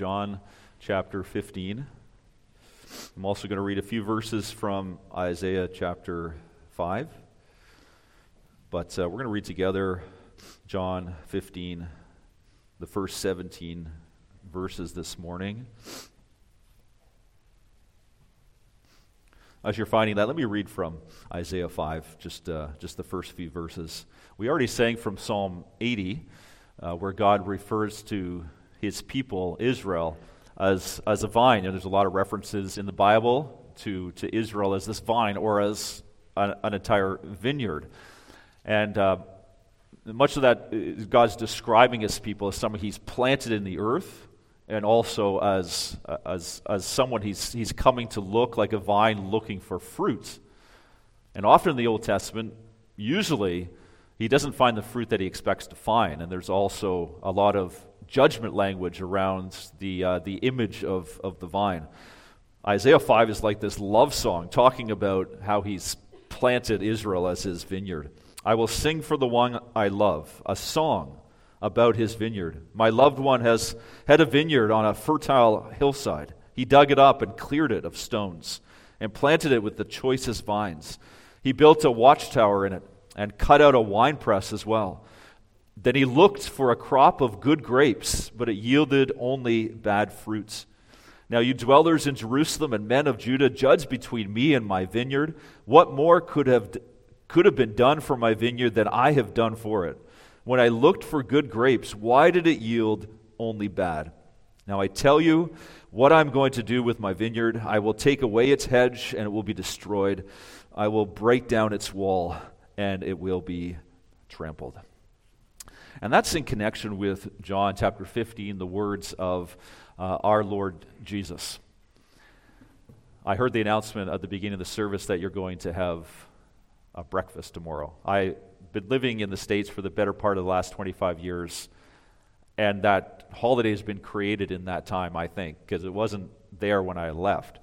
John chapter 15. I'm also going to read a few verses from Isaiah chapter 5. But uh, we're going to read together John 15, the first 17 verses this morning. As you're finding that, let me read from Isaiah 5, just, uh, just the first few verses. We already sang from Psalm 80, uh, where God refers to his people, Israel, as, as a vine. And there's a lot of references in the Bible to, to Israel as this vine or as an, an entire vineyard. And uh, much of that, God's describing his people as someone he's planted in the earth and also as, as, as someone he's, he's coming to look like a vine looking for fruit. And often in the Old Testament, usually, he doesn't find the fruit that he expects to find. And there's also a lot of judgment language around the, uh, the image of, of the vine. Isaiah 5 is like this love song talking about how he's planted Israel as his vineyard. I will sing for the one I love, a song about his vineyard. My loved one has had a vineyard on a fertile hillside. He dug it up and cleared it of stones and planted it with the choicest vines. He built a watchtower in it and cut out a winepress as well. Then he looked for a crop of good grapes, but it yielded only bad fruits. Now, you dwellers in Jerusalem and men of Judah, judge between me and my vineyard. What more could have, could have been done for my vineyard than I have done for it? When I looked for good grapes, why did it yield only bad? Now I tell you what I'm going to do with my vineyard. I will take away its hedge, and it will be destroyed. I will break down its wall, and it will be trampled. And that's in connection with John chapter 15, the words of uh, our Lord Jesus. I heard the announcement at the beginning of the service that you're going to have a breakfast tomorrow. I've been living in the States for the better part of the last 25 years, and that holiday has been created in that time, I think, because it wasn't there when I left.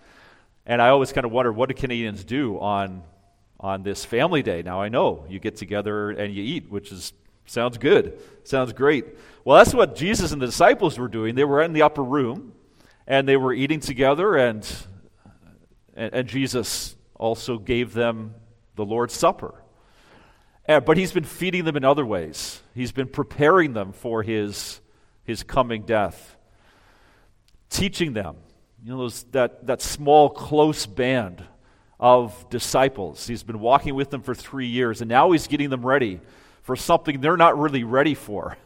And I always kind of wondered, what do Canadians do on, on this family day? Now, I know you get together and you eat, which is sounds good, sounds great. Well, that's what Jesus and the disciples were doing. They were in the upper room, and they were eating together, and, and, and Jesus also gave them the Lord's Supper. Uh, but he's been feeding them in other ways. He's been preparing them for his, his coming death, teaching them. You know, those, that, that small, close band of disciples. He's been walking with them for three years, and now he's getting them ready for something they're not really ready for.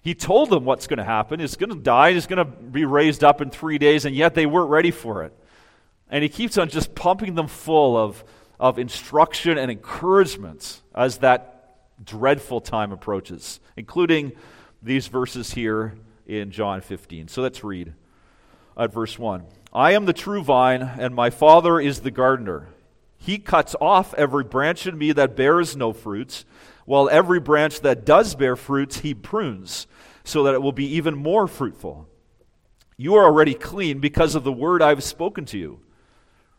He told them what's going to happen. He's going to die, he's going to be raised up in three days, and yet they weren't ready for it. And he keeps on just pumping them full of of instruction and encouragement as that dreadful time approaches, including these verses here in John 15. So let's read at verse 1. I am the true vine, and my Father is the gardener. He cuts off every branch in me that bears no fruits, while every branch that does bear fruits he prunes, so that it will be even more fruitful. You are already clean because of the word I have spoken to you.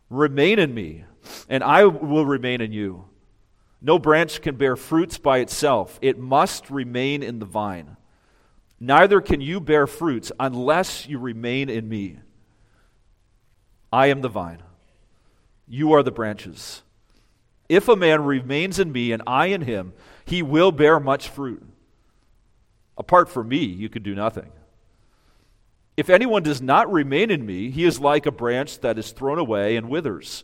Remain in me and I will remain in you. No branch can bear fruits by itself, it must remain in the vine. Neither can you bear fruits unless you remain in me. I am the vine, you are the branches. If a man remains in me and I in him, he will bear much fruit. Apart from me, you can do nothing. If anyone does not remain in me, he is like a branch that is thrown away and withers.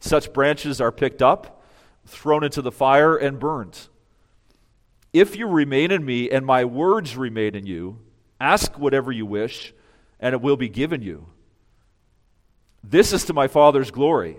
Such branches are picked up, thrown into the fire, and burned. If you remain in me and my words remain in you, ask whatever you wish, and it will be given you. This is to my Father's glory,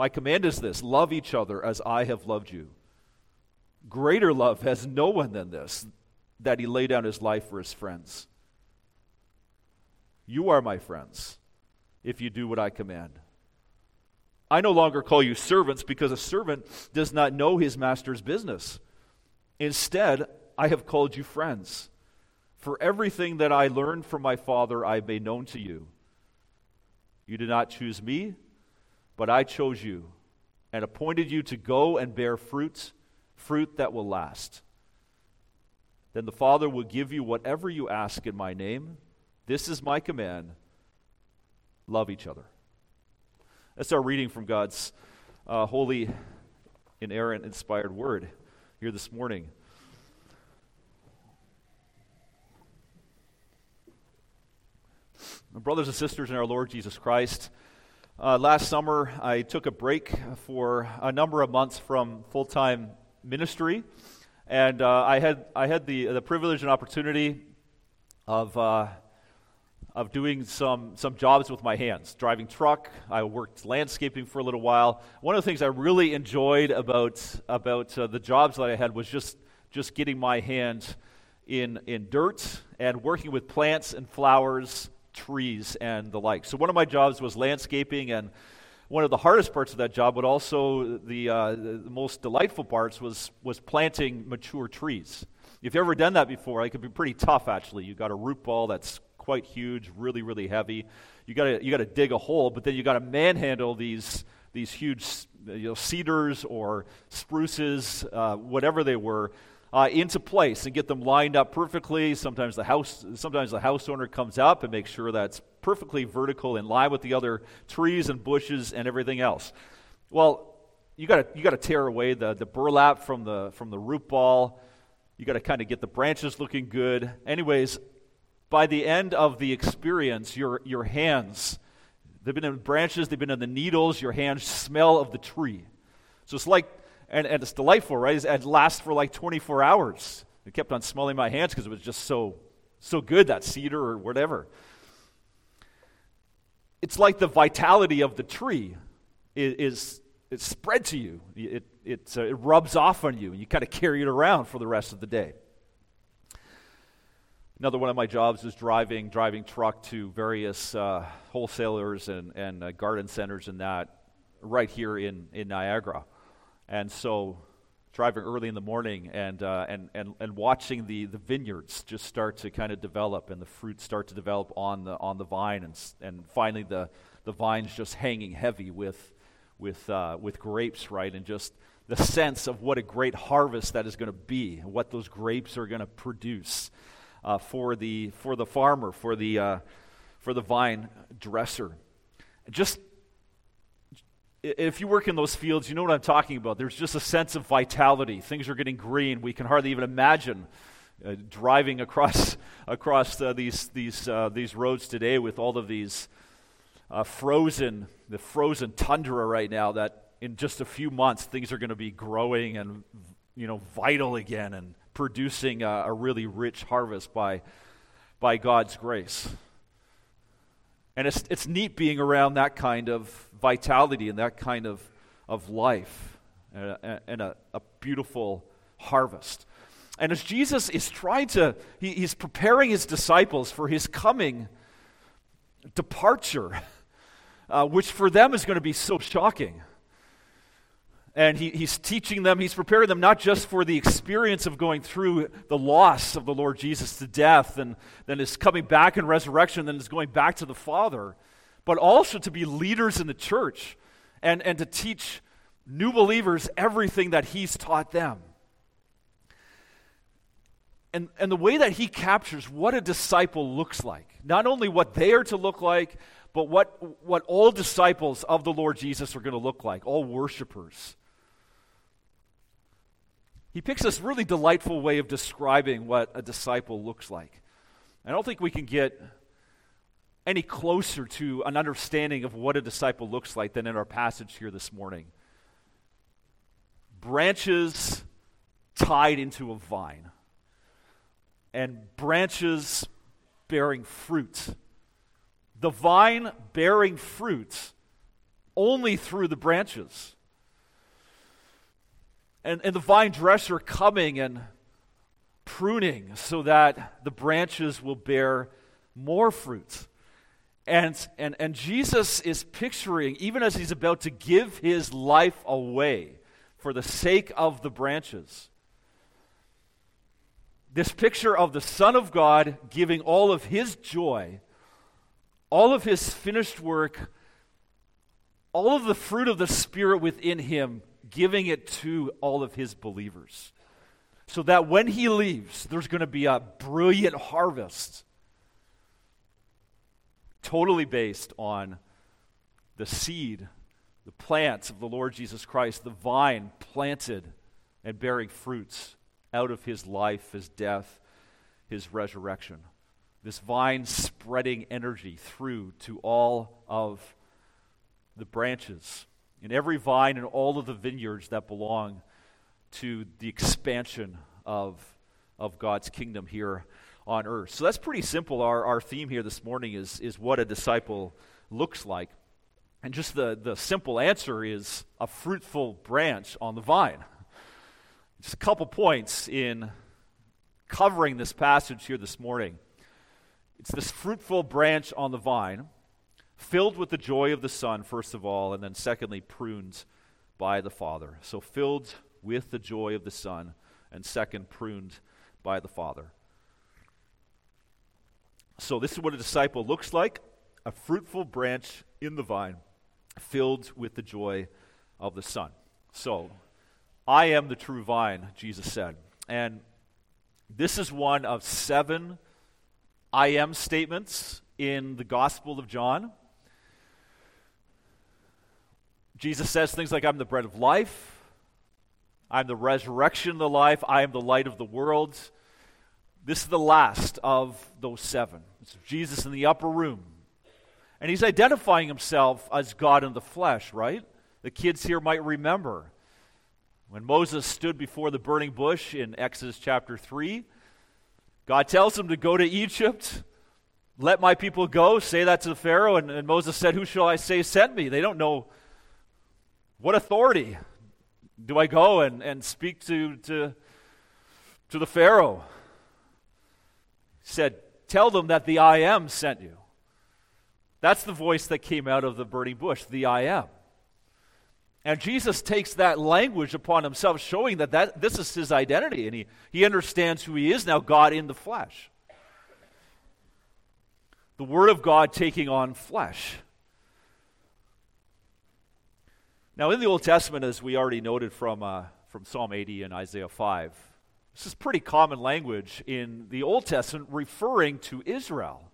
My command is this love each other as I have loved you. Greater love has no one than this, that he lay down his life for his friends. You are my friends if you do what I command. I no longer call you servants because a servant does not know his master's business. Instead, I have called you friends. For everything that I learned from my Father, I have made known to you. You did not choose me, but I chose you and appointed you to go and bear fruit, fruit that will last. Then the Father will give you whatever you ask in my name. This is my command love each other. That's our reading from God's uh, holy, inerrant, inspired word here this morning. My brothers and sisters in our Lord Jesus Christ, uh, last summer I took a break for a number of months from full time ministry, and uh, I had, I had the, the privilege and opportunity of, uh, of doing some, some jobs with my hands. Driving truck, I worked landscaping for a little while. One of the things I really enjoyed about, about uh, the jobs that I had was just, just getting my hands in, in dirt and working with plants and flowers trees and the like. So one of my jobs was landscaping, and one of the hardest parts of that job, but also the, uh, the most delightful parts, was, was planting mature trees. If you've ever done that before, it could be pretty tough, actually. You've got a root ball that's quite huge, really, really heavy. You got you got to dig a hole, but then you got to manhandle these, these huge you know, cedars or spruces, uh, whatever they were, uh, into place and get them lined up perfectly. Sometimes the house, sometimes the house owner comes up and makes sure that's perfectly vertical in line with the other trees and bushes and everything else. Well, you got to you got to tear away the, the burlap from the from the root ball. You got to kind of get the branches looking good. Anyways, by the end of the experience, your your hands they've been in branches, they've been in the needles. Your hands smell of the tree. So it's like and, and it's delightful, right? It lasts for like 24 hours. It kept on smelling my hands because it was just so, so good, that cedar or whatever. It's like the vitality of the tree is, is it's spread to you. It, it, uh, it rubs off on you. And you kind of carry it around for the rest of the day. Another one of my jobs is driving driving truck to various uh, wholesalers and, and uh, garden centers and that right here in, in Niagara. And so driving early in the morning and, uh, and, and, and watching the, the vineyards just start to kind of develop and the fruit start to develop on the, on the vine and, and finally the, the vines just hanging heavy with, with, uh, with grapes, right? And just the sense of what a great harvest that is going to be, and what those grapes are going to produce uh, for, the, for the farmer, for the, uh, for the vine dresser. Just if you work in those fields, you know what I'm talking about. There's just a sense of vitality. Things are getting green. We can hardly even imagine uh, driving across across uh, these these uh, these roads today with all of these uh, frozen the frozen tundra right now. That in just a few months things are going to be growing and you know vital again and producing a, a really rich harvest by by God's grace. And it's, it's neat being around that kind of vitality and that kind of, of life and, a, and a, a beautiful harvest. And as Jesus is trying to, he, he's preparing his disciples for his coming departure, uh, which for them is going to be so shocking. And he, he's teaching them, he's preparing them not just for the experience of going through the loss of the Lord Jesus to death and then his coming back in resurrection, then his going back to the Father, but also to be leaders in the church and, and to teach new believers everything that he's taught them. And, and the way that he captures what a disciple looks like, not only what they are to look like, but what, what all disciples of the Lord Jesus are going to look like, all worshipers he picks this really delightful way of describing what a disciple looks like. I don't think we can get any closer to an understanding of what a disciple looks like than in our passage here this morning. Branches tied into a vine, and branches bearing fruit. The vine bearing fruit only through the branches and, and the vine dresser coming and pruning so that the branches will bear more fruit. And, and, and Jesus is picturing, even as he's about to give his life away for the sake of the branches, this picture of the Son of God giving all of his joy, all of his finished work, all of the fruit of the Spirit within him, giving it to all of his believers. So that when he leaves, there's going to be a brilliant harvest totally based on the seed, the plants of the Lord Jesus Christ, the vine planted and bearing fruits out of his life, his death, his resurrection. This vine spreading energy through to all of the branches in every vine and all of the vineyards that belong to the expansion of, of God's kingdom here on earth. So that's pretty simple. Our, our theme here this morning is, is what a disciple looks like. And just the, the simple answer is a fruitful branch on the vine. Just a couple points in covering this passage here this morning. It's this fruitful branch on the vine, filled with the joy of the Son, first of all, and then secondly, pruned by the Father. So, filled with the joy of the Son, and second, pruned by the Father. So, this is what a disciple looks like a fruitful branch in the vine, filled with the joy of the Son. So, I am the true vine, Jesus said. And this is one of seven I am statements in the Gospel of John. Jesus says things like, I'm the bread of life, I'm the resurrection of the life, I am the light of the world. This is the last of those seven. It's Jesus in the upper room. And he's identifying himself as God in the flesh, right? The kids here might remember when Moses stood before the burning bush in Exodus chapter 3. God tells him to go to Egypt, let my people go, say that to the Pharaoh. And, and Moses said, Who shall I say sent me? They don't know what authority do I go and, and speak to, to, to the Pharaoh said, Tell them that the I am sent you. That's the voice that came out of the burning bush, the I am. And Jesus takes that language upon himself, showing that, that this is his identity, and he, he understands who he is now God in the flesh. The Word of God taking on flesh. Now, in the Old Testament, as we already noted from, uh, from Psalm 80 and Isaiah 5, this is pretty common language in the Old Testament referring to Israel.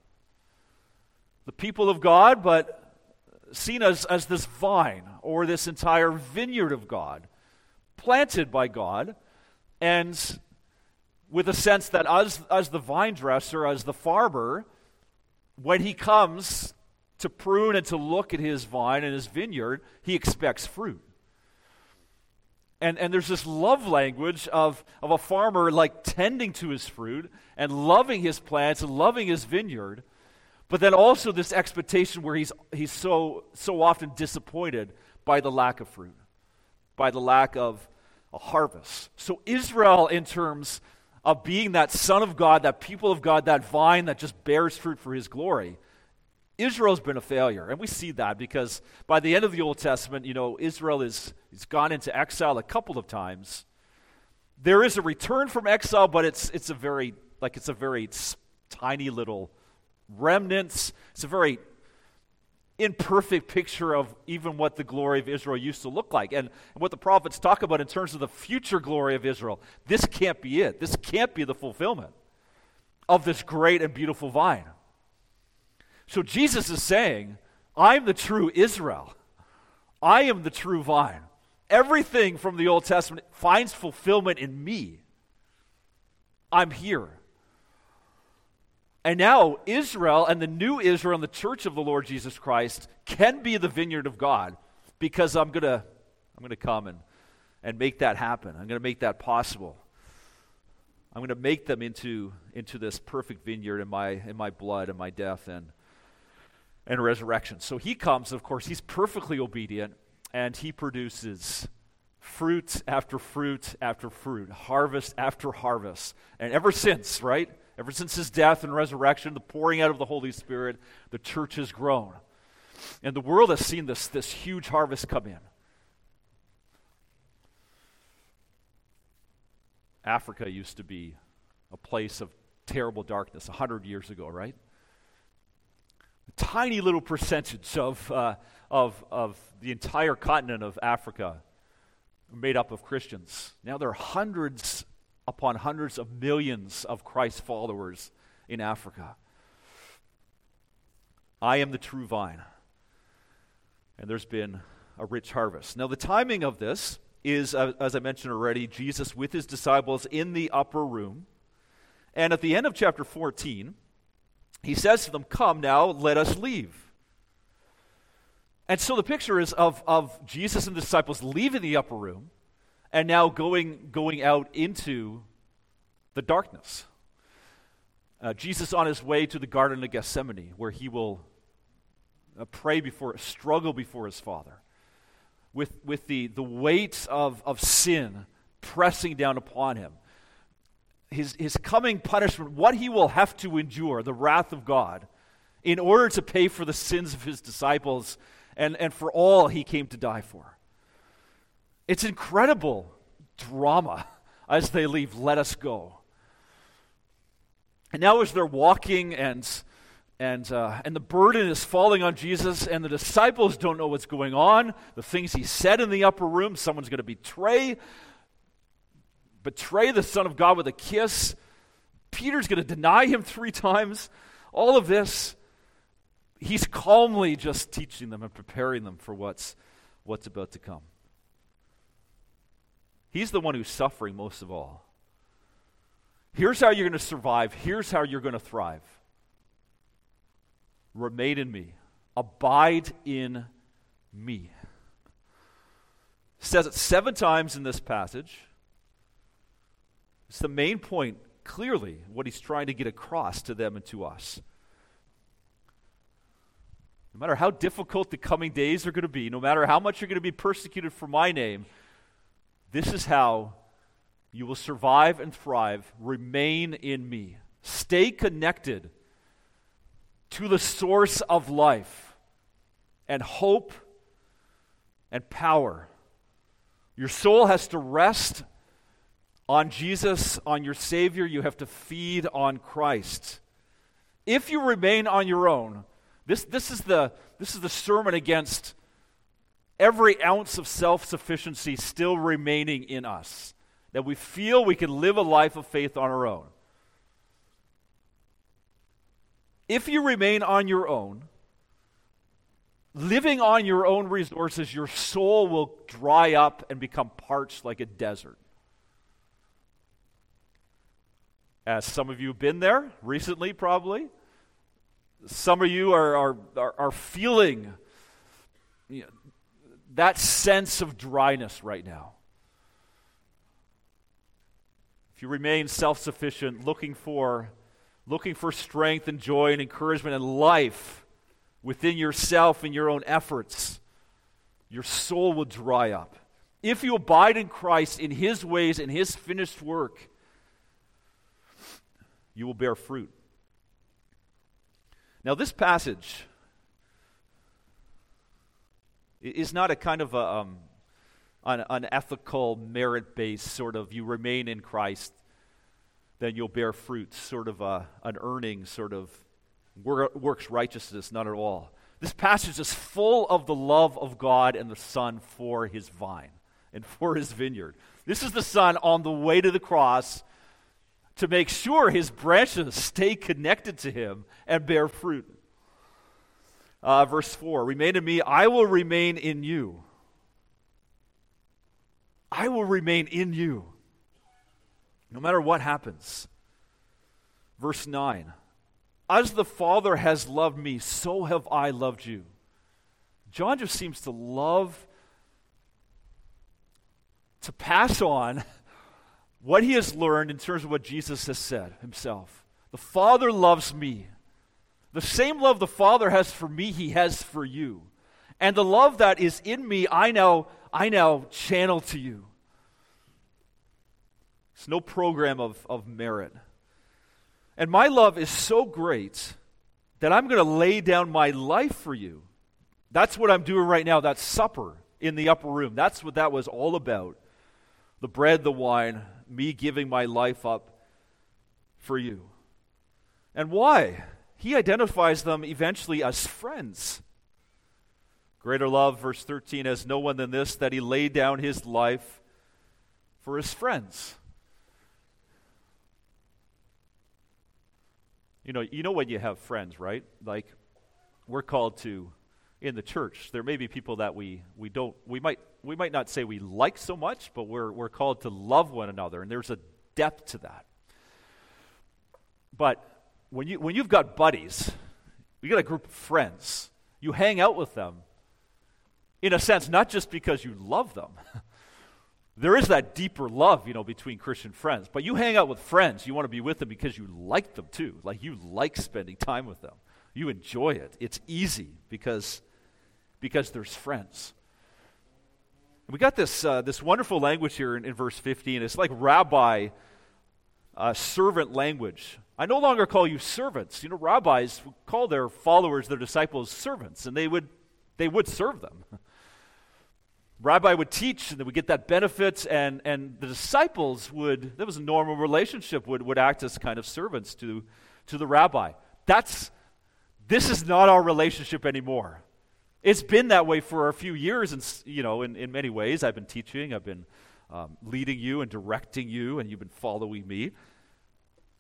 The people of God, but seen as, as this vine or this entire vineyard of God, planted by God, and with a sense that as, as the vine dresser, as the farmer, when he comes to prune and to look at his vine and his vineyard, he expects fruit. And, and there's this love language of, of a farmer like tending to his fruit and loving his plants and loving his vineyard, but then also this expectation where he's, he's so, so often disappointed by the lack of fruit, by the lack of a harvest. So, Israel, in terms of being that son of God, that people of God, that vine that just bears fruit for his glory, Israel's been a failure. And we see that because by the end of the Old Testament, you know, Israel is, is gone into exile a couple of times. There is a return from exile, but it's, it's a very, like, it's a very tiny little remnants. It's a very imperfect picture of even what the glory of Israel used to look like. And, what the prophets talk about in terms of the future glory of Israel. This can't be it. This can't be the fulfillment of this great and beautiful vine. So Jesus is saying, I'm the true Israel. I am the true vine. Everything from the Old Testament finds fulfillment in me. I'm here. And now Israel and the new Israel and the church of the Lord Jesus Christ can be the vineyard of God because I'm going to I'm going to come and, and make that happen. I'm going to make that possible. I'm going to make them into, into this perfect vineyard in my, in my blood and my death and, and resurrection. So he comes, of course, he's perfectly obedient, and he produces fruit after fruit after fruit, harvest after harvest. And ever since, right? Ever since his death and resurrection, the pouring out of the Holy Spirit, the church has grown. And the world has seen this, this huge harvest come in. Africa used to be a place of terrible darkness 100 years ago, right? A tiny little percentage of, uh, of, of the entire continent of Africa made up of Christians. Now there are hundreds upon hundreds of millions of Christ followers in Africa. I am the true vine. And there's been a rich harvest. Now, the timing of this is, uh, as I mentioned already, Jesus with his disciples in the upper room. And at the end of chapter 14, he says to them, Come now, let us leave. And so the picture is of, of Jesus and the disciples leaving the upper room and now going, going out into the darkness. Uh, Jesus on his way to the Garden of Gethsemane, where he will uh, pray before, struggle before his Father, with, with the, the weight of, of sin pressing down upon him. His, his coming punishment, what he will have to endure, the wrath of God, in order to pay for the sins of his disciples and, and for all he came to die for. It's incredible drama as they leave. Let us go. And now, as they're walking and and, uh, and the burden is falling on Jesus, and the disciples don't know what's going on. The things he said in the upper room someone's going to betray, betray the Son of God with a kiss. Peter's going to deny him three times. All of this, he's calmly just teaching them and preparing them for what's, what's about to come. He's the one who's suffering most of all. Here's how you're going to survive. Here's how you're going to thrive. Remain in me. Abide in me. says it seven times in this passage. It's the main point, clearly, what he's trying to get across to them and to us. No matter how difficult the coming days are going to be, no matter how much you're going to be persecuted for my name, this is how you will survive and thrive. Remain in me. Stay connected to the source of life and hope and power. Your soul has to rest on Jesus, on your Savior. You have to feed on Christ. If you remain on your own, this, this, is, the, this is the sermon against every ounce of self sufficiency still remaining in us. That we feel we can live a life of faith on our own. If you remain on your own, living on your own resources, your soul will dry up and become parched like a desert. As some of you have been there recently, probably. Some of you are, are, are, are feeling you know, that sense of dryness right now. If you remain self sufficient, looking for looking for strength and joy and encouragement and life within yourself and your own efforts, your soul will dry up. If you abide in Christ, in His ways, in His finished work, you will bear fruit. Now, this passage is not a kind of a, um, an, an ethical, merit based sort of you remain in Christ then you'll bear fruit, sort of a, an earning, sort of works righteousness, not at all. This passage is full of the love of God and the Son for his vine and for his vineyard. This is the Son on the way to the cross to make sure his branches stay connected to him and bear fruit. Uh, verse 4 Remain in me, I will remain in you. I will remain in you no matter what happens. Verse 9 As the Father has loved me, so have I loved you. John just seems to love to pass on what he has learned in terms of what Jesus has said himself. The Father loves me. The same love the Father has for me, he has for you. And the love that is in me, I now, I now channel to you. It's no program of, of merit. And my love is so great that I'm going to lay down my life for you. That's what I'm doing right now. That supper in the upper room. That's what that was all about. The bread, the wine, me giving my life up for you. And why? He identifies them eventually as friends. Greater love, verse 13, has no one than this, that he laid down his life for his friends. You know, you know when you have friends, right? Like we're called to in the church. There may be people that we, we don't we might we might not say we like so much, but we're we're called to love one another, and there's a depth to that. But when you when you've got buddies, you got a group of friends, you hang out with them in a sense, not just because you love them. there is that deeper love, you know, between Christian friends. But you hang out with friends, you want to be with them because you like them too. Like you like spending time with them. You enjoy it. It's easy because, because there's friends. We got this, uh, this wonderful language here in, in verse 15. It's like rabbi uh, servant language. I no longer call you servants. You know, rabbis call their followers, their disciples, servants, and they would, they would serve them. rabbi would teach and they would get that benefit and, and the disciples would that was a normal relationship would, would act as kind of servants to, to the rabbi that's this is not our relationship anymore it's been that way for a few years and you know in, in many ways i've been teaching i've been um, leading you and directing you and you've been following me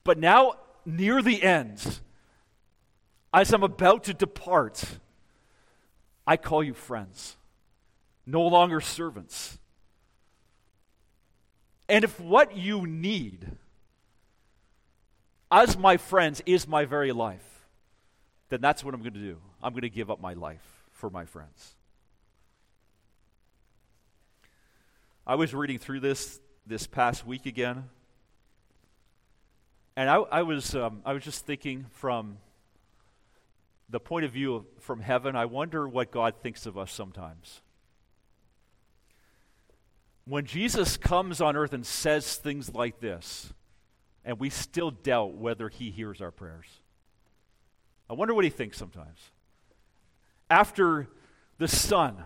but now near the end as i'm about to depart i call you friends no longer servants. And if what you need, as my friends, is my very life, then that's what I'm going to do. I'm going to give up my life for my friends. I was reading through this this past week again, and I, I was um, I was just thinking from the point of view of, from heaven. I wonder what God thinks of us sometimes when Jesus comes on earth and says things like this, and we still doubt whether he hears our prayers. I wonder what he thinks sometimes. After the Son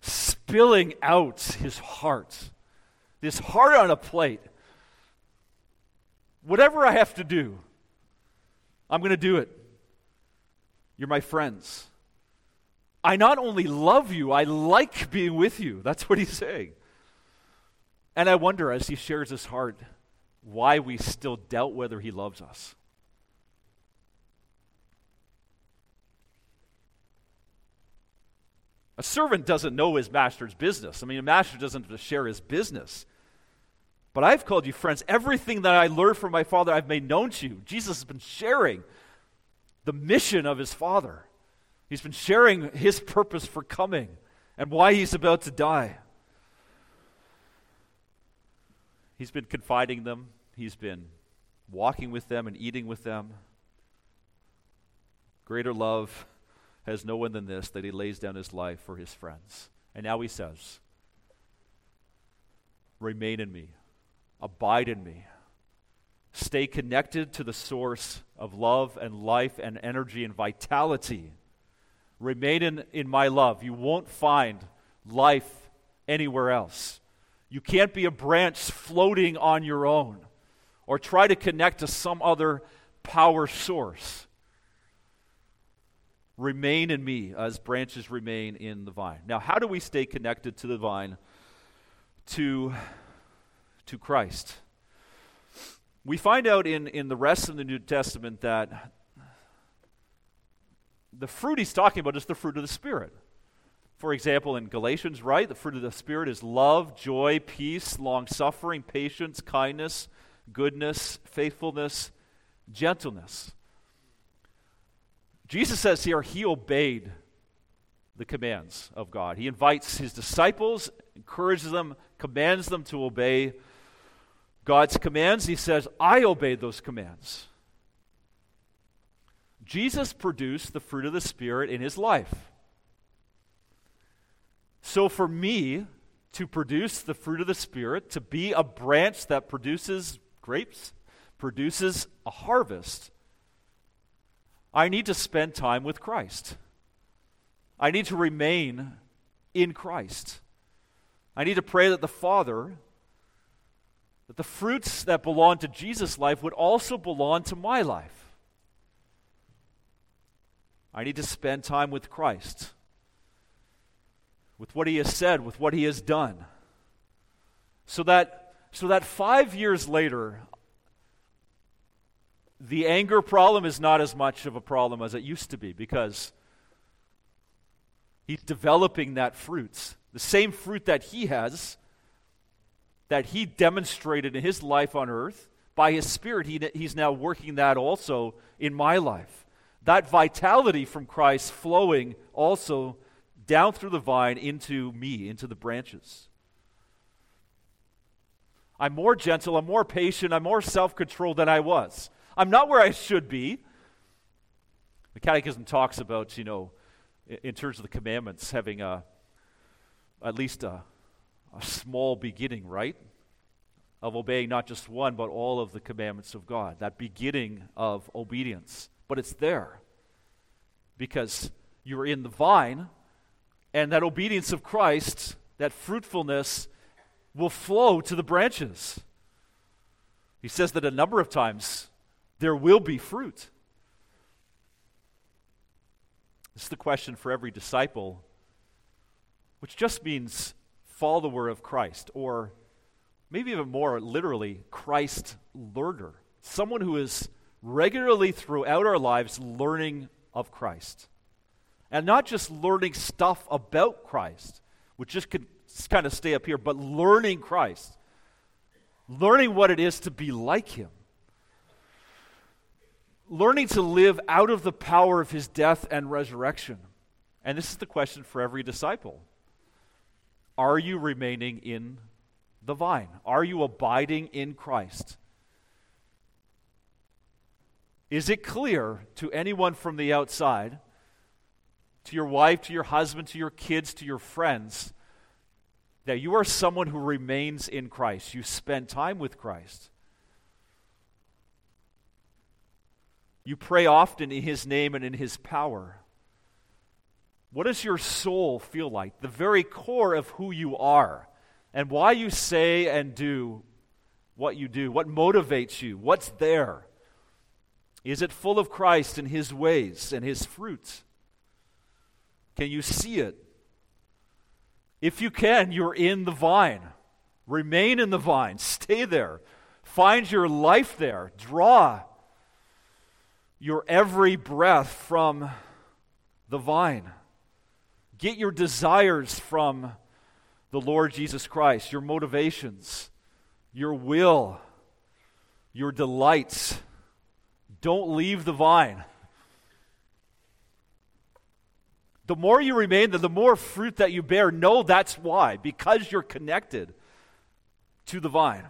spilling out his heart, this heart on a plate, whatever I have to do, I'm going to do it. You're my friends. I not only love you, I like being with you. That's what he's saying. And I wonder, as he shares his heart, why we still doubt whether he loves us. A servant doesn't know his master's business. I mean, a master doesn't share his business. But I've called you friends. Everything that I learned from my father, I've made known to you. Jesus has been sharing the mission of his father, he's been sharing his purpose for coming and why he's about to die. He's been confiding them, he's been walking with them and eating with them. Greater love has no one than this, that he lays down his life for his friends. And now he says, Remain in me, abide in me. Stay connected to the source of love and life and energy and vitality. Remain in, in my love. You won't find life anywhere else. You can't be a branch floating on your own or try to connect to some other power source. Remain in me as branches remain in the vine. Now, how do we stay connected to the vine, to, to Christ? We find out in, in the rest of the New Testament that the fruit he's talking about is the fruit of the Spirit. For example, in Galatians, right, the fruit of the Spirit is love, joy, peace, long suffering, patience, kindness, goodness, faithfulness, gentleness. Jesus says here he obeyed the commands of God. He invites his disciples, encourages them, commands them to obey God's commands. He says, I obeyed those commands. Jesus produced the fruit of the Spirit in his life. So, for me to produce the fruit of the Spirit, to be a branch that produces grapes, produces a harvest, I need to spend time with Christ. I need to remain in Christ. I need to pray that the Father, that the fruits that belong to Jesus' life would also belong to my life. I need to spend time with Christ, with what He has said, with what He has done, so that, so that five years later, the anger problem is not as much of a problem as it used to be because he's developing that fruit. The same fruit that he has, that he demonstrated in his life on earth, by his Spirit, he, he's now working that also in my life. That vitality from Christ flowing also down through the vine into me, into the branches. I'm more gentle, I'm more patient, I'm more self controlled than I was. I'm not where I should be. The Catechism talks about, you know, in terms of the commandments, having a, at least a, a small beginning, right? Of obeying not just one, but all of the commandments of God. That beginning of obedience. But it's there because you're in the vine, and that obedience of Christ, that fruitfulness, will flow to the branches. He says that a number of times there will be fruit. This is the question for every disciple, which just means follower of Christ, or maybe even more literally, Christ learner. Someone who is regularly throughout our lives learning of Christ. And not just learning stuff about Christ, which just could kind of stay up here, but learning Christ. Learning what it is to be like Him learning to live out of the power of his death and resurrection. And this is the question for every disciple Are you remaining in the vine? Are you abiding in Christ? Is it clear to anyone from the outside, to your wife, to your husband, to your kids, to your friends, that you are someone who remains in Christ? You spend time with Christ. You pray often in His name and in His power. What does your soul feel like? The very core of who you are and why you say and do what you do. What motivates you? What's there? Is it full of Christ and His ways and His fruits? Can you see it? If you can, you're in the vine. Remain in the vine. Stay there. Find your life there. Draw your every breath from the vine. Get your desires from the Lord Jesus Christ, your motivations, your will, your delights. Don't leave the vine. The more you remain, the more fruit that you bear. Know that's why, because you're connected to the vine.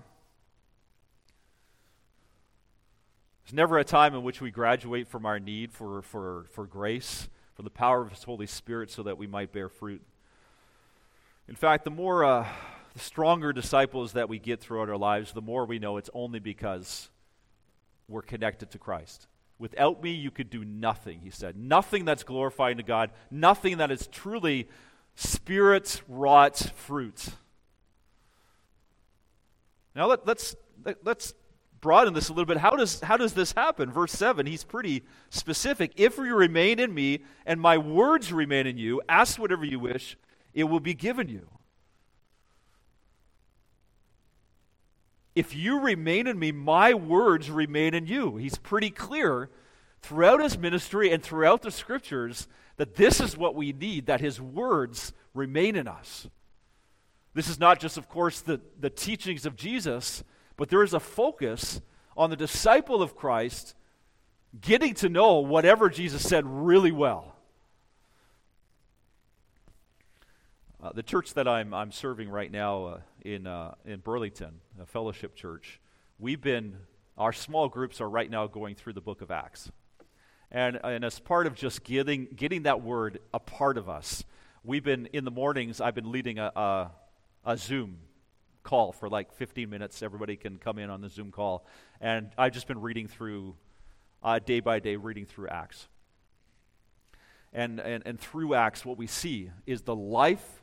There's never a time in which we graduate from our need for, for, for grace, for the power of His Holy Spirit, so that we might bear fruit. In fact, the more, uh, the stronger disciples that we get throughout our lives, the more we know it's only because we're connected to Christ. Without me, you could do nothing, he said. Nothing that's glorifying to God, nothing that is truly spirit wrought fruit. Now let, let's, let, let's broaden this a little bit. How does, how does this happen? Verse 7, he's pretty specific. If you remain in me and my words remain in you, ask whatever you wish, it will be given you. If you remain in me, my words remain in you. He's pretty clear throughout his ministry and throughout the scriptures that this is what we need, that his words remain in us. This is not just, of course, the, the teachings of Jesus but there is a focus on the disciple of Christ getting to know whatever Jesus said really well. Uh, the church that I'm, I'm serving right now uh, in, uh, in Burlington, a fellowship church, we've been, our small groups are right now going through the book of Acts. And, and as part of just getting, getting that word a part of us, we've been, in the mornings, I've been leading a, a, a Zoom call for like 15 minutes. Everybody can come in on the Zoom call. And I've just been reading through, uh, day by day, reading through Acts. And, and, and through Acts, what we see is the life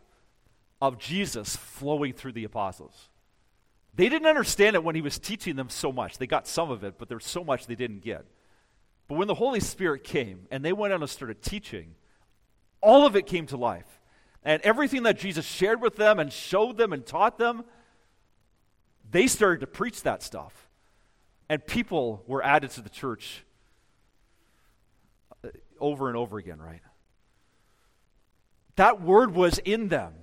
of Jesus flowing through the apostles. They didn't understand it when he was teaching them so much. They got some of it, but there's so much they didn't get. But when the Holy Spirit came and they went out and started teaching, all of it came to life. And everything that Jesus shared with them and showed them and taught them, they started to preach that stuff. And people were added to the church uh, over and over again, right? That word was in them.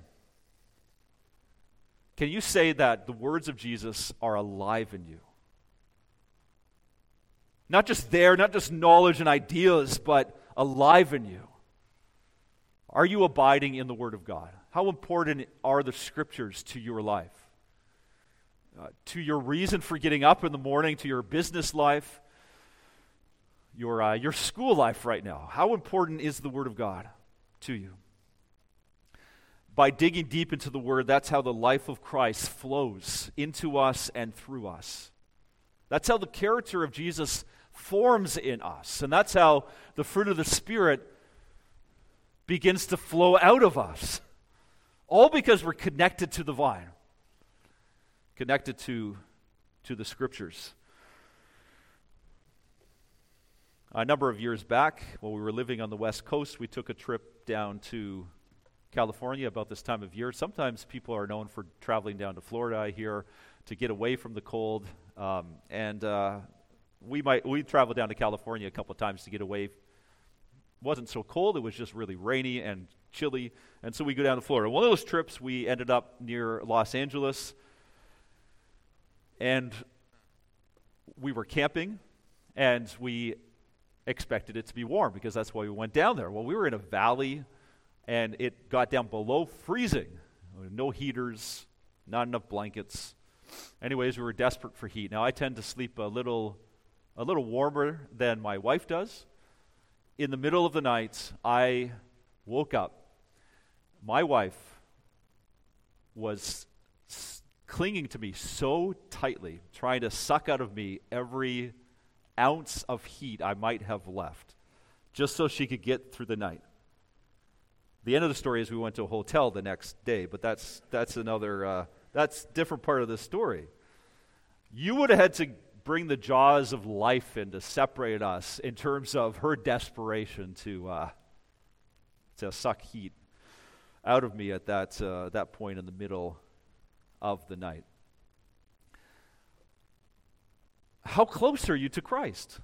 Can you say that the words of Jesus are alive in you? Not just there, not just knowledge and ideas, but alive in you. Are you abiding in the Word of God? How important are the Scriptures to your life? Uh, to your reason for getting up in the morning, to your business life, your, uh, your school life right now. How important is the Word of God to you? By digging deep into the Word, that's how the life of Christ flows into us and through us. That's how the character of Jesus forms in us. And that's how the fruit of the Spirit begins to flow out of us. All because we're connected to the vine, connected to, to the Scriptures. A number of years back, while we were living on the West Coast, we took a trip down to California about this time of year. Sometimes people are known for traveling down to Florida, I hear, to get away from the cold. Um, and uh, we might we traveled down to California a couple of times to get away. It wasn't so cold; it was just really rainy and chilly, and so we go down to Florida. One of those trips, we ended up near Los Angeles, and we were camping, and we expected it to be warm because that's why we went down there. Well, we were in a valley, and it got down below freezing. No heaters, not enough blankets. Anyways, we were desperate for heat. Now, I tend to sleep a little a little warmer than my wife does. In the middle of the night, I woke up. My wife was clinging to me so tightly, trying to suck out of me every ounce of heat I might have left, just so she could get through the night. The end of the story is we went to a hotel the next day, but that's, that's another, uh, that's different part of the story. You would have had to bring the jaws of life in to separate us in terms of her desperation to, uh, to suck heat out of me at that, uh, that point in the middle of the night. How close are you to Christ?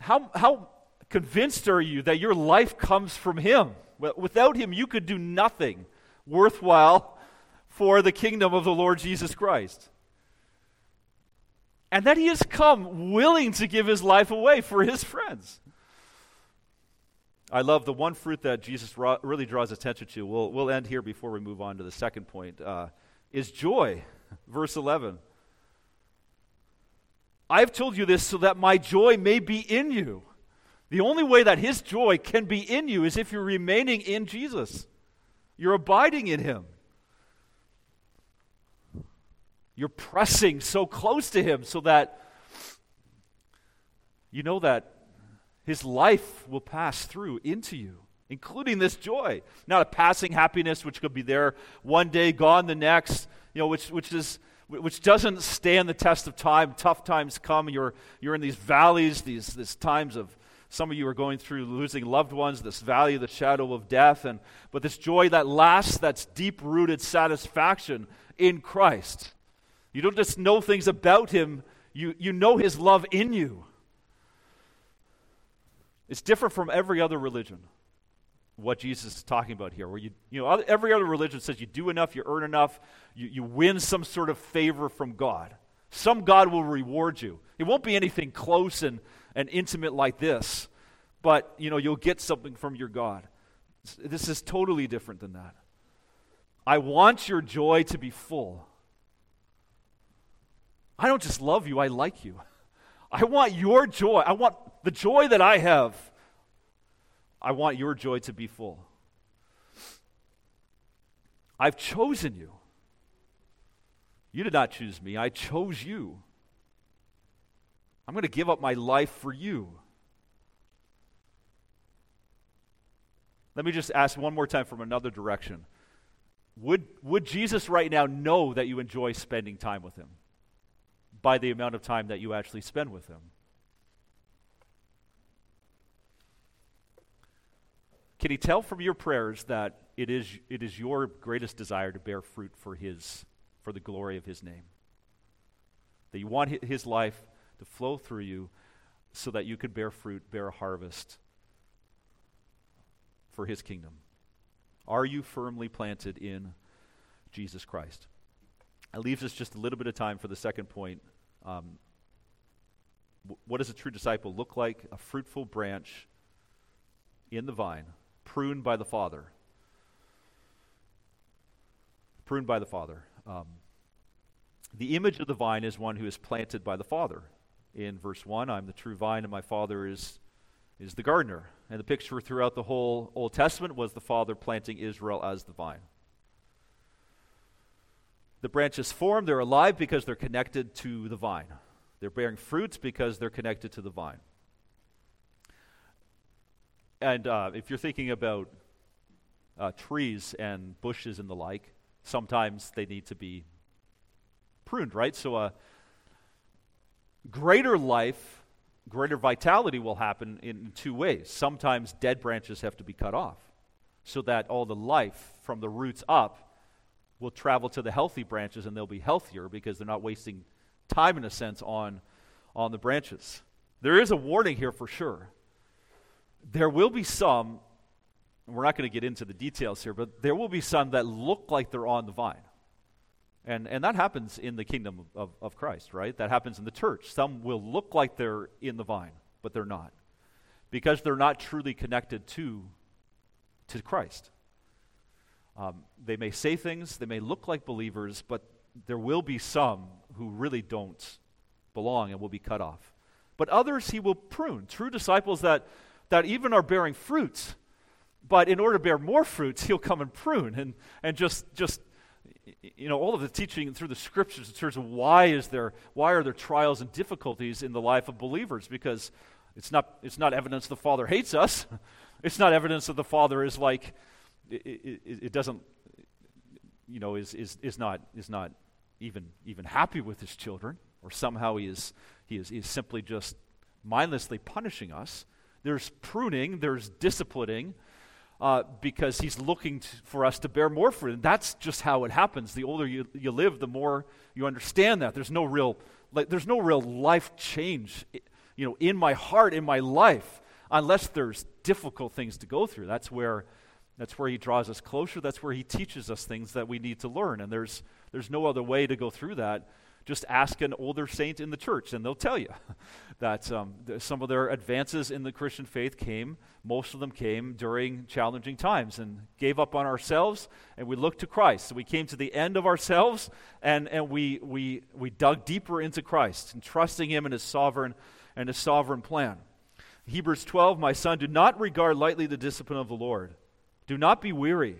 How, how convinced are you that your life comes from Him? Without Him, you could do nothing worthwhile for the kingdom of the Lord Jesus Christ and that he has come willing to give his life away for his friends. I love the one fruit that Jesus really draws attention to. We'll, we'll end here before we move on to the second point uh, is joy. Verse 11. I have told you this so that my joy may be in you. The only way that his joy can be in you is if you're remaining in Jesus. You're abiding in him. You're pressing so close to Him so that you know that His life will pass through into you, including this joy. Not a passing happiness which could be there one day, gone the next, you know, which, which is which doesn't stand the test of time. Tough times come. You're, you're in these valleys, these, these times of some of you are going through losing loved ones, this valley of the shadow of death. And, but this joy that lasts, that's deep rooted satisfaction in Christ. You don't just know things about him, you, you know his love in you. It's different from every other religion, what Jesus is talking about here, where you, you know, every other religion says you do enough, you earn enough, you, you win some sort of favor from God. Some God will reward you. It won't be anything close and, and intimate like this, but, you know, you'll get something from your God. This is totally different than that. I want your joy to be full. I don't just love you, I like you. I want your joy. I want the joy that I have. I want your joy to be full. I've chosen you. You did not choose me, I chose you. I'm going to give up my life for you. Let me just ask one more time from another direction. Would, would Jesus right now know that you enjoy spending time with him by the amount of time that you actually spend with him? Can he tell from your prayers that it is, it is your greatest desire to bear fruit for his, for the glory of his name? That you want his life to flow through you so that you could bear fruit, bear a harvest for his kingdom? Are you firmly planted in Jesus Christ? That leaves us just a little bit of time for the second point. Um, what does a true disciple look like? A fruitful branch in the vine pruned by the Father. Pruned by the Father. Um, the image of the vine is one who is planted by the Father. In verse 1, I'm the true vine, and my Father is, is the gardener. And the picture throughout the whole Old Testament was the Father planting Israel as the vine. The branches form, they're alive because they're connected to the vine. They're bearing fruits because they're connected to the vine. And uh, if you're thinking about uh, trees and bushes and the like, sometimes they need to be pruned, right? So a uh, greater life, greater vitality will happen in two ways. Sometimes dead branches have to be cut off so that all the life from the roots up will travel to the healthy branches and they'll be healthier because they're not wasting time, in a sense, on, on the branches. There is a warning here for sure there will be some, we're not going to get into the details here, but there will be some that look like they're on the vine. And, and that happens in the kingdom of, of Christ, right? That happens in the church. Some will look like they're in the vine, but they're not. Because they're not truly connected to, to Christ. Um, they may say things, they may look like believers, but there will be some who really don't belong and will be cut off. But others he will prune. True disciples that that even are bearing fruits. But in order to bear more fruits, he'll come and prune and, and just, just, you know, all of the teaching through the scriptures in terms of why is there, why are there trials and difficulties in the life of believers? Because it's not, it's not evidence the Father hates us. It's not evidence that the Father is like, it, it, it doesn't, you know, is, is, is, not, is not even, even happy with his children, or somehow he is, he is, he is simply just mindlessly punishing us there's pruning, there's disciplining, uh, because he's looking for us to bear more fruit. And that's just how it happens. The older you, you live, the more you understand that. There's no real, like, there's no real life change, you know, in my heart, in my life, unless there's difficult things to go through. That's where, that's where he draws us closer. That's where he teaches us things that we need to learn. And there's, there's no other way to go through that just ask an older saint in the church, and they'll tell you that um, some of their advances in the Christian faith came, most of them came during challenging times, and gave up on ourselves, and we looked to Christ. So we came to the end of ourselves, and, and we, we, we dug deeper into Christ, and trusting Him and His sovereign and His sovereign plan. Hebrews 12, my son, do not regard lightly the discipline of the Lord. Do not be weary,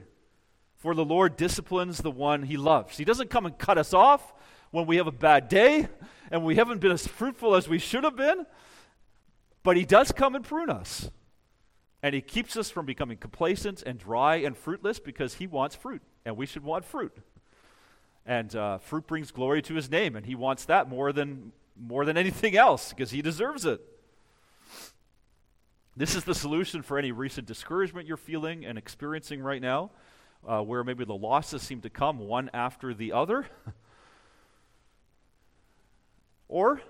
for the Lord disciplines the one he loves. He doesn't come and cut us off when we have a bad day and we haven't been as fruitful as we should have been. But He does come and prune us. And He keeps us from becoming complacent and dry and fruitless because He wants fruit, and we should want fruit. And uh, fruit brings glory to His name, and He wants that more than, more than anything else because He deserves it. This is the solution for any recent discouragement you're feeling and experiencing right now, uh, where maybe the losses seem to come one after the other. Or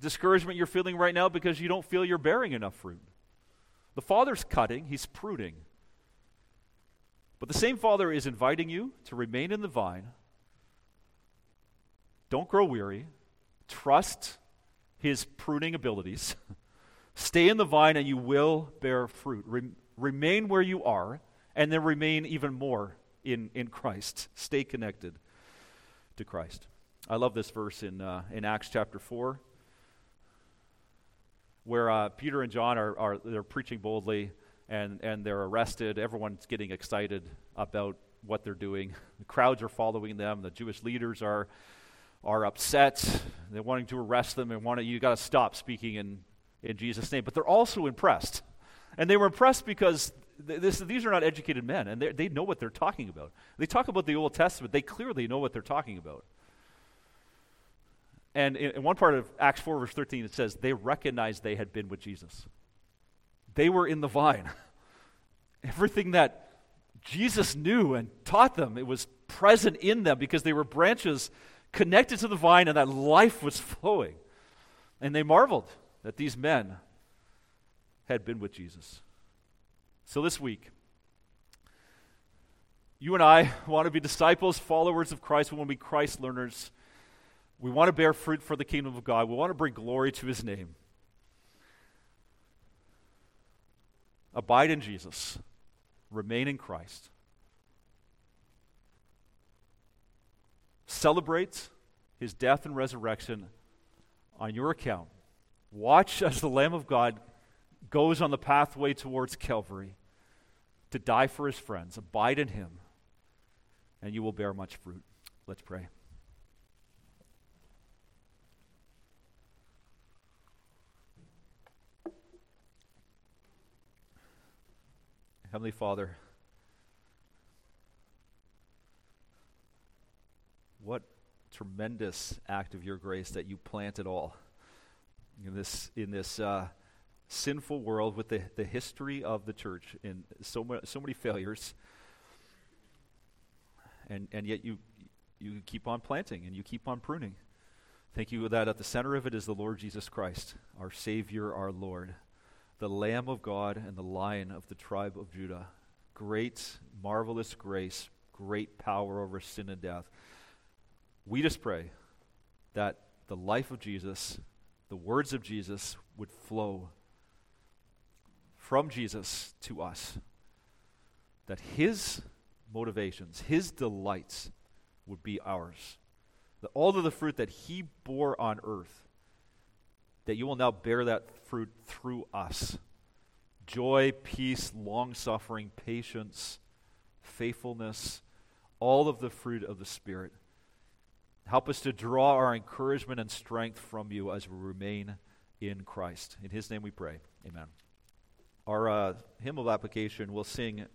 discouragement you're feeling right now because you don't feel you're bearing enough fruit. The Father's cutting, He's pruning. But the same Father is inviting you to remain in the vine. Don't grow weary. Trust His pruning abilities. Stay in the vine and you will bear fruit. remain where you are and then remain even more in, in Christ. Stay connected to Christ. I love this verse in, uh, in Acts chapter 4, where uh, Peter and John are, are they're preaching boldly and, and they're arrested. Everyone's getting excited about what they're doing. The crowds are following them. The Jewish leaders are, are upset. They're wanting to arrest them and want you got to stop speaking in, in Jesus' name. But they're also impressed. And they were impressed because this, these are not educated men, and they know what they're talking about. They talk about the Old Testament, they clearly know what they're talking about. And in, in one part of Acts 4, verse 13, it says, they recognized they had been with Jesus. They were in the vine. Everything that Jesus knew and taught them, it was present in them because they were branches connected to the vine and that life was flowing. And they marveled that these men had been with Jesus. So this week, you and I want to be disciples, followers of Christ. We want to be Christ learners. We want to bear fruit for the kingdom of God. We want to bring glory to his name. Abide in Jesus, remain in Christ. Celebrate his death and resurrection on your account. Watch as the Lamb of God goes on the pathway towards Calvary to die for his friends. Abide in him, and you will bear much fruit. Let's pray. Heavenly Father, what tremendous act of your grace that you plant it all in this in this uh, sinful world with the, the history of the church and so, ma- so many failures. And, and yet you, you keep on planting and you keep on pruning. Thank you that at the center of it is the Lord Jesus Christ, our Savior, our Lord, the Lamb of God and the Lion of the tribe of Judah. Great, marvelous grace, great power over sin and death. We just pray that the life of Jesus, the words of Jesus would flow from Jesus to us. That his motivations, his delights would be ours. That all of the fruit that he bore on earth, that you will now bear that fruit through us. Joy, peace, long suffering, patience, faithfulness, all of the fruit of the Spirit. Help us to draw our encouragement and strength from you as we remain in Christ. In his name we pray. Amen. Our uh, hymnal application we'll sing